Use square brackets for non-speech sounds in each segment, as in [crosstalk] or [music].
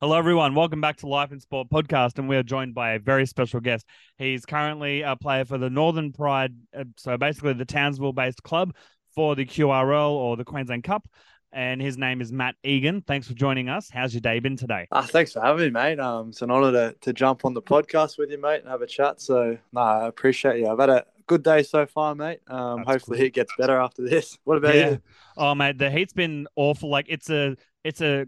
Hello, everyone. Welcome back to Life in Sport podcast, and we are joined by a very special guest. He's currently a player for the Northern Pride, uh, so basically the Townsville-based club for the QRL or the Queensland Cup, and his name is Matt Egan. Thanks for joining us. How's your day been today? Uh, thanks for having me, mate. Um, it's an honour to, to jump on the podcast with you, mate, and have a chat. So, no, I appreciate you. I've had a good day so far, mate. Um, hopefully cool. it gets better after this. [laughs] What about yeah. you? Oh, mate, the heat's been awful. Like it's a it's a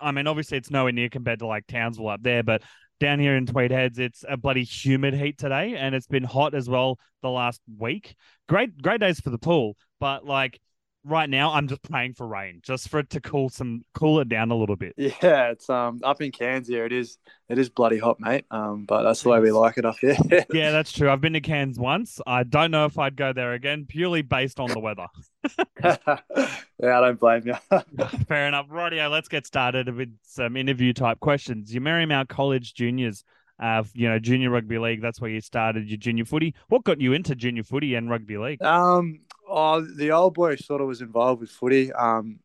I mean, obviously it's nowhere near compared to like Townsville up there, but down here in Tweed Heads, it's a bloody humid heat today, and it's been hot as well the last week. Great, great days for the pool, but like right now I'm just praying for rain, just for it to cool some cool it down a little bit. [laughs] Yeah, it's um up in Cairns here. It is it is bloody hot, mate. Um, but that's the way we like it up here. [laughs] yeah, that's true. I've been to Cairns once. I don't know if I'd go there again, purely based on the weather. [laughs] yeah, I don't blame you. Fair enough. Rightio, let's get started with some interview type questions. You Marymount College juniors. Uh, you know, junior rugby league. That's where you started your junior footy. What got you into junior footy and rugby league? Um, Oh, the old boy sort of was involved with footy, um,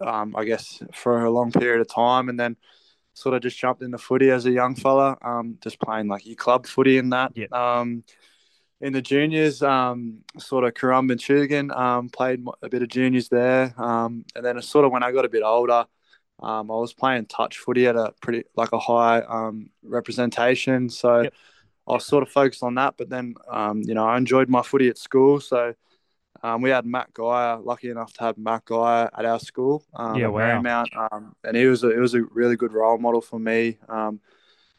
um, I guess, for a long period of time, and then sort of just jumped into footy as a young fella, um, just playing like your club footy and that. Yeah. Um, in the juniors, um, sort of Currumbin Chugan, um, played a bit of juniors there, um, and then sort of when I got a bit older, um, I was playing touch footy at a pretty like a high um, representation, so yep. I was sort of focused on that. But then, um, you know, I enjoyed my footy at school, so um, we had Matt Geyer, lucky enough to have Matt Geyer at our school. Um, yeah, wow. Marymount, um, and he was a, it was a really good role model for me. Um,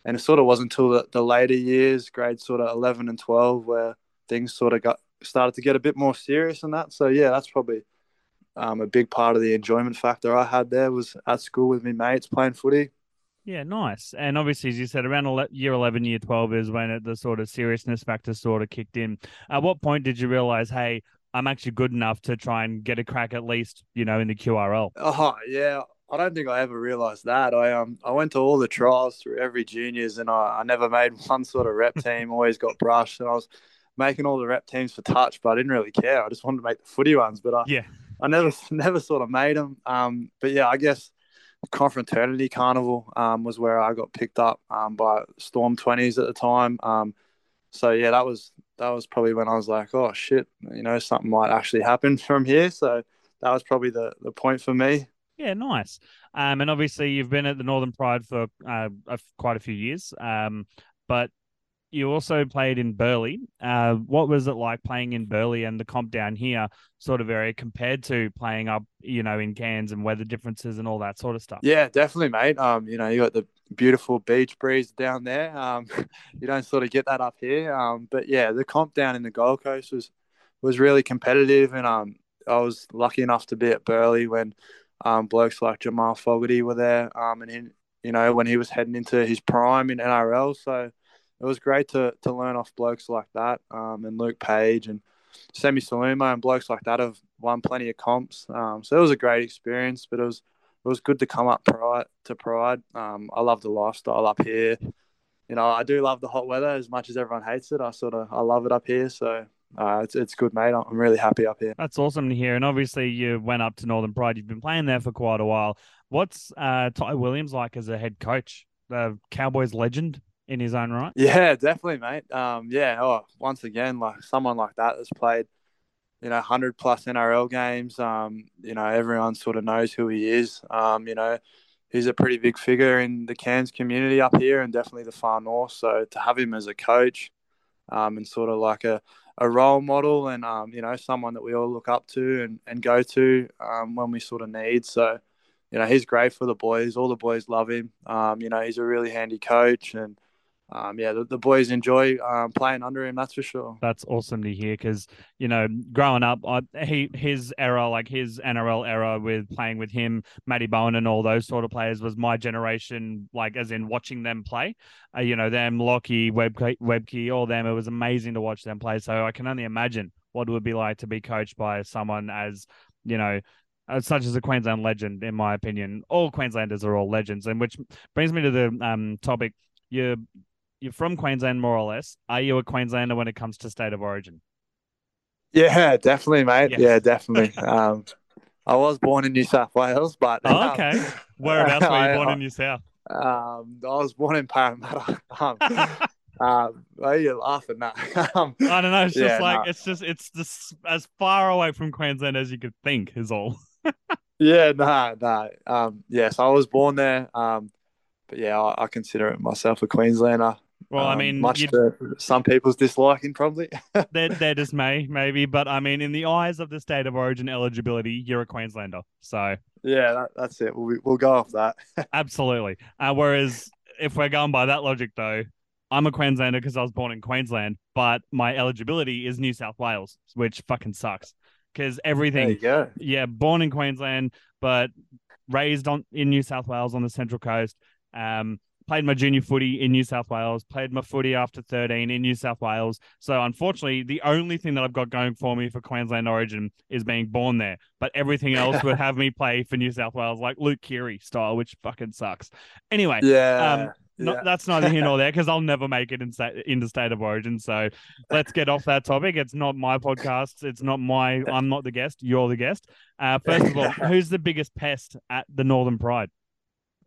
and it sort of wasn't until the, the later years, grades sort of eleven and twelve, where things sort of got started to get a bit more serious and that. So yeah, that's probably um, a big part of the enjoyment factor I had there was at school with me mates playing footy. Yeah, nice. And obviously, as you said, around year 11, year 12 is when it, the sort of seriousness factor sort of kicked in. At what point did you realize, hey, I'm actually good enough to try and get a crack at least, you know, in the QRL. Oh yeah, I don't think I ever realised that. I um I went to all the trials through every juniors, and I, I never made [laughs] one sort of rep team. Always got brushed, and I was making all the rep teams for touch, but I didn't really care. I just wanted to make the footy ones, but I yeah I never [laughs] never sort of made them. Um, but yeah, I guess confraternity carnival um was where I got picked up um by Storm Twenties at the time. Um, so yeah, that was that was probably when I was like, oh shit, you know, something might actually happen [laughs] from here. So that was probably the the point for me. Yeah, nice. Um, and obviously you've been at the Northern Pride for uh, quite a few years. Um, but you also played in Burleigh. Uh, what was it like playing in Burleigh and the comp down here sort of area compared to playing up, you know, in Cairns and weather differences and all that sort of stuff? Yeah, definitely, mate. Um, you know, you got the beautiful beach breeze down there. Um, [laughs] you don't sort of get that up here. Um, but yeah, the comp down in the Gold Coast was was really competitive, and um, I was lucky enough to be at Burleigh when um, blokes like Jamal Fogarty were there, um, and he, you know when he was heading into his prime in NRL. So it was great to to learn off blokes like that, um, and Luke Page and Sami Sauiluma and blokes like that have won plenty of comps. Um, so it was a great experience, but it was it was good to come up pride to pride. Um, I love the lifestyle up here. You know, I do love the hot weather as much as everyone hates it. I sort of I love it up here, so uh, it's it's good, mate. I'm really happy up here. That's awesome to hear. And obviously, you went up to Northern Pride. You've been playing there for quite a while. What's uh, Ty Williams like as a head coach? The Cowboys legend in his own right. Yeah, definitely, mate. Um, yeah. Oh, once again, like someone like that has played, you know, hundred plus NRL games. Um, you know, everyone sort of knows who he is. Um, you know, he's a pretty big figure in the Cairns community up here, and definitely the far north. So to have him as a coach, um, and sort of like a a role model, and um, you know, someone that we all look up to and and go to um, when we sort of need. So. You know, he's great for the boys. All the boys love him. Um, you know, he's a really handy coach and, um, yeah, the, the, boys enjoy um, playing under him. That's for sure. That's awesome to hear because you know, growing up, I, he his era, like his NRL era, with playing with him, Matty Bowen, and all those sort of players, was my generation. Like, as in watching them play. Uh, you know, them Lockie, Webcke, Webcke, all them. It was amazing to watch them play. So I can only imagine what it would be like to be coached by someone as you know uh, such as a Queensland legend, in my opinion. All Queenslanders are all legends, and which brings me to the um, topic. You you're from Queensland, more or less. Are you a Queenslander when it comes to state of origin? Yeah, definitely, mate. Yes. Yeah, definitely. [laughs] um, I was born in New South Wales, but oh, okay. Whereabouts were you [laughs] born I, in New South? Um, I was born in Parramatta. [laughs] Um, um, are you laughing at? um, I don't know. It's Yeah, just like nah. it's just it's just as far away from Queensland as you could think is all. yeah, no, no. Um, yes, I was born there. Um, but yeah, I, I consider it myself a Queenslander. Well, I Um, mean, much to some people's disliking, [laughs] probably. they're, they're dismay, maybe, but I mean, in the eyes of the state of origin eligibility, you're a Queenslander. So yeah, that, that's it. We'll, we'll go off that. [laughs] absolutely. Uh, whereas if we're going by that logic, though, I'm a Queenslander because I was born in Queensland, but my eligibility is New South Wales, which fucking sucks. Because everything, There you go. yeah, born in Queensland, but raised on in New South Wales on the Central Coast. Um, played my junior footy in New South Wales. Played my footy after thirteen in New South Wales. So unfortunately, the only thing that I've got going for me for Queensland Origin is being born there. But everything else would have me play for New South Wales, like Luke Keary style, which fucking sucks. Anyway, Yeah. um, no, yeah. that's neither here nor [laughs] there because I'll never make it in state into state of origin. So let's get off that topic. It's not my podcast. It's not my. I'm not the guest. You're the guest. Uh, first of all, [laughs] who's the biggest pest at the Northern Pride?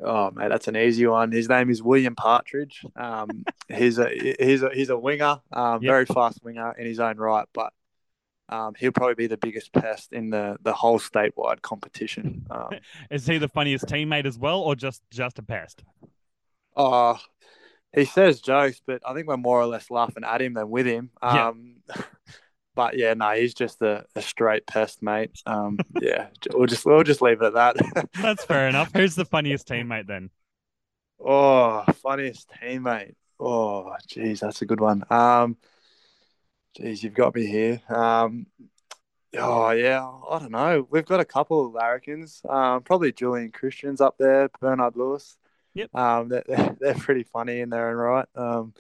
Oh mate, that's an easy one. His name is William Partridge. Um, [laughs] he's a he's a he's a winger, um, Yep. very fast winger in his own right, but um, he'll probably be the biggest pest in the the whole statewide competition. Um, [laughs] Is he the funniest teammate as well, or just just a pest? oh, he says jokes, but I think we're more or less laughing at him than with him. Yeah. [laughs] But yeah, no, he's just a, a straight pest, mate. Um, [laughs] yeah, we'll just we'll just leave it at that. [laughs] That's fair enough. Who's the funniest teammate then? Oh, funniest teammate. Oh, geez, that's a good one. Um, geez, you've got me here. Um, oh yeah, I don't know. We've got a couple of larrikins. Um, probably Julian Christian's up there, Bernard Lewis. Yep. Um, they're, they're, they're pretty funny in their own right. Um,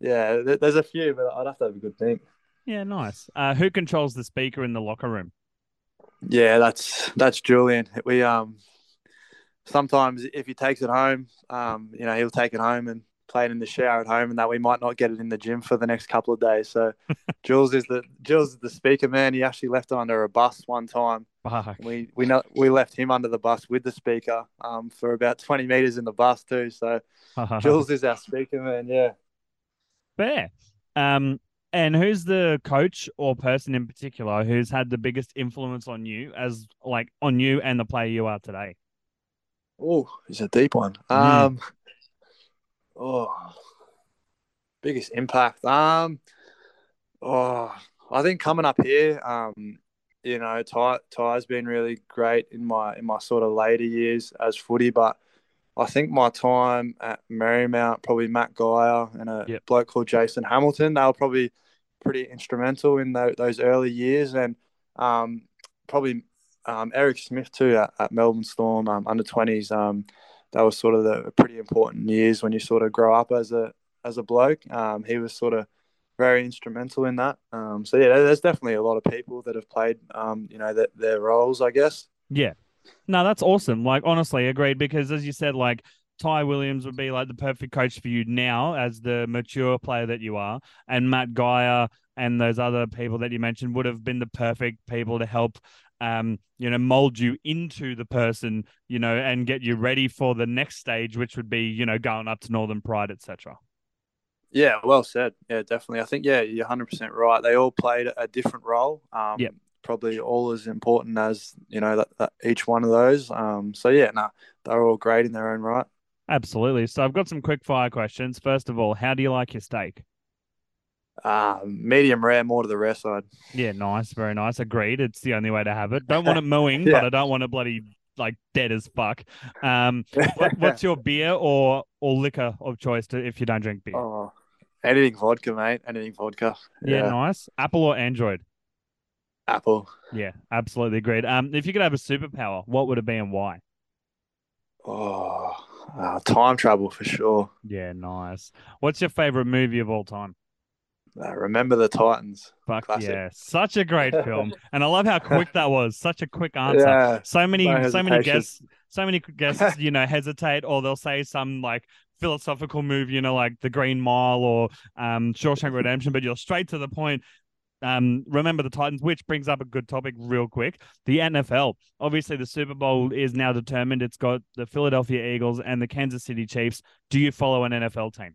yeah, there's a few, but I'd have to have a good think. Yeah, nice. Uh, who controls the speaker in the locker room? Yeah, that's that's Julian. We um sometimes if he takes it home, um, you know, he'll take it home and play it in the shower at home, and that we might not get it in the gym for the next couple of days. So [laughs] Jules is the Jules is the speaker man. He actually left it under a bus one time. Fuck. We we know we left him under the bus with the speaker um for about twenty meters in the bus too. So [laughs] Jules is our speaker man. Yeah. Fair. Um, and who's the coach or person in particular who's had the biggest influence on you as like on you and the player you are today? Oh, it's a deep one. Mm. Um, oh, biggest impact. Um, oh, I think coming up here, um, you know, Ty Ty's been really great in my in my sort of later years as footy, but I think my time at Marymount, probably Matt Geyer and a Yep. bloke called Jason Hamilton, they were probably pretty instrumental in tho- those early years, and um, probably um, Eric Smith too at, at Melbourne Storm um, under twenties. Um, that was sort of the pretty important years when you sort of grow up as a as a bloke. Um, he was sort of very instrumental in that. Um, so yeah, there's definitely a lot of people that have played, um, you know, that their roles, I guess. Yeah. No, that's awesome. Like, honestly, agreed. Because as you said, like, Ty Williams would be like the perfect coach for you now as the mature player that you are. And Matt Geyer and those other people that you mentioned would have been the perfect people to help, um, you know, mold you into the person, you know, and get you ready for the next stage, which would be, you know, going up to Northern Pride, etc. Yeah, well said. Yeah, definitely. I think yeah, you're 100 percent right. They all played a different role. Um, Yep. Probably all as important as you know that, that each one of those. Um, so yeah, no, they're all great in their own right. Absolutely. So I've got some quick fire questions. First of all, how do you like your steak? Um, medium rare, more to the rare side. Yeah, nice, very nice. Agreed. It's the only way to have it. Don't want it [laughs] mooing, Yeah. but I don't want it bloody like dead as fuck. Um, what, [laughs] what's your beer or or liquor of choice to if you don't drink beer? oh, anything vodka, mate. Anything vodka. yeah, nice. Apple or Android? Apple. Yeah, absolutely agreed. Um, if you could have a superpower, what would it be and why? Oh, uh, time travel for sure. Yeah, nice. What's your favorite movie of all time? Uh, remember the Titans. Fuck Classic. yeah, such a great film, [laughs] and I love how quick that was. Such a quick answer. Yeah. so many No so many guests so many guests you know hesitate or they'll say some like philosophical movie you know like the green mile or um shawshank redemption but you're straight to the point um, remember the Titans, which brings up a good topic real quick. The NFL. Obviously, the Super Bowl is now determined. It's got the Philadelphia Eagles and the Kansas City Chiefs. Do you follow an NFL team?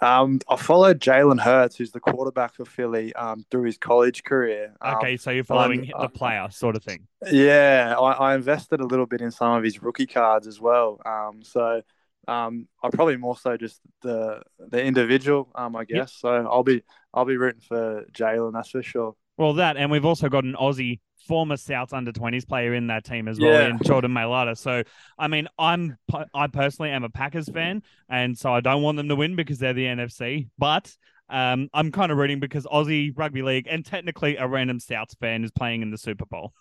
Um, I followed Jalen Hurts, who's the quarterback for Philly, um, through his college career. Um, okay, so you're following the player sort of thing. Yeah, I, I, invested a little bit in some of his rookie cards as well. Um, so um, I probably more so just the the individual, um, I guess. Yep. So I'll be I'll be rooting for Jalen, that's for sure. Well, that and we've also got an Aussie former South under 20s player in that team as well, yeah. in Jordan Mailata. So, I mean, I'm I personally am a Packers fan, and so I don't want them to win because they're the NFC. But um, I'm kind of rooting because Aussie rugby league and technically a random Souths fan is playing in the Super Bowl.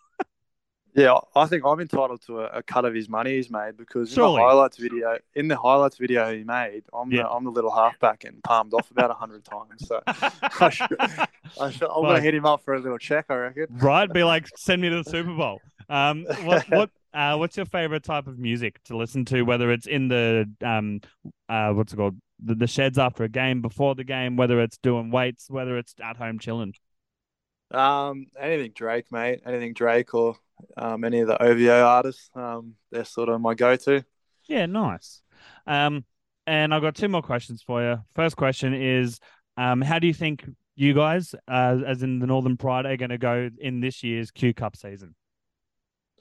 Yeah, I think I'm entitled to a, a, cut of his money he's made because Surely. in the highlights video, in the highlights video he made, I'm yeah. the I'm the little halfback and palmed off about hundred times. So [laughs] I should, I should, I'm gonna hit him up for a little check. I reckon. Right, be like, send me to the Super Bowl. Um, what [laughs] what uh, what's your favorite type of music to listen to? Whether it's in the um, uh, what's it called, the, the sheds after a game, before the game, whether it's doing weights, whether it's at home chilling. Um, anything Drake, mate. Anything Drake or um, any of the OVO artists. Um, they're sort of my go-to. Yeah, nice. Um, and I've got two more questions for you. First question is, um, how do you think you guys, uh, as in the Northern Pride, are going to go in this year's Q Cup season?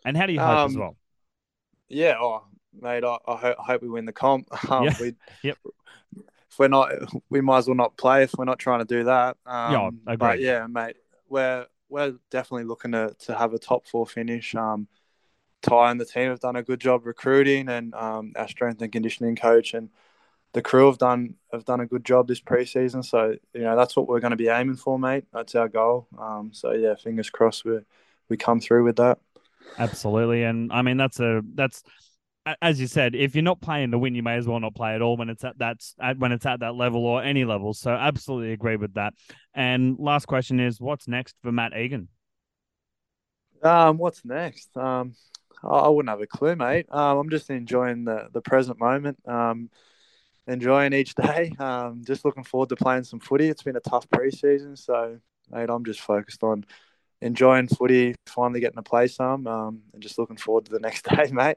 And how do you hope um, as well? Yeah, oh, mate, I, I, hope, I hope we win the comp. [laughs] Um, yeah. we, yep. If we're not, we might as well not play if we're not trying to do that. Um, yeah, agree. But yeah, mate, we're we're definitely looking to, to have a top four finish. Um, Ty and the team have done a good job recruiting, and um, our strength and conditioning coach and the crew have done have done a good job this preseason. So you know that's what we're going to be aiming for, mate. That's our goal. Um, so yeah, fingers crossed we we come through with that. Absolutely, and I mean that's a that's as you said, if you're not playing to win, you may as well not play at all when it's at that when it's at that level or any level. So absolutely agree with that. And last question is, what's next for Matt Egan? Um, what's next? Um, I wouldn't have a clue, mate. Um, I'm just enjoying the the present moment. Um, enjoying each day. Um, just looking forward to playing some footy. It's been a tough preseason, so mate, I'm just focused on enjoying footy, finally getting to play some, um, and just looking forward to the next [laughs] day, mate.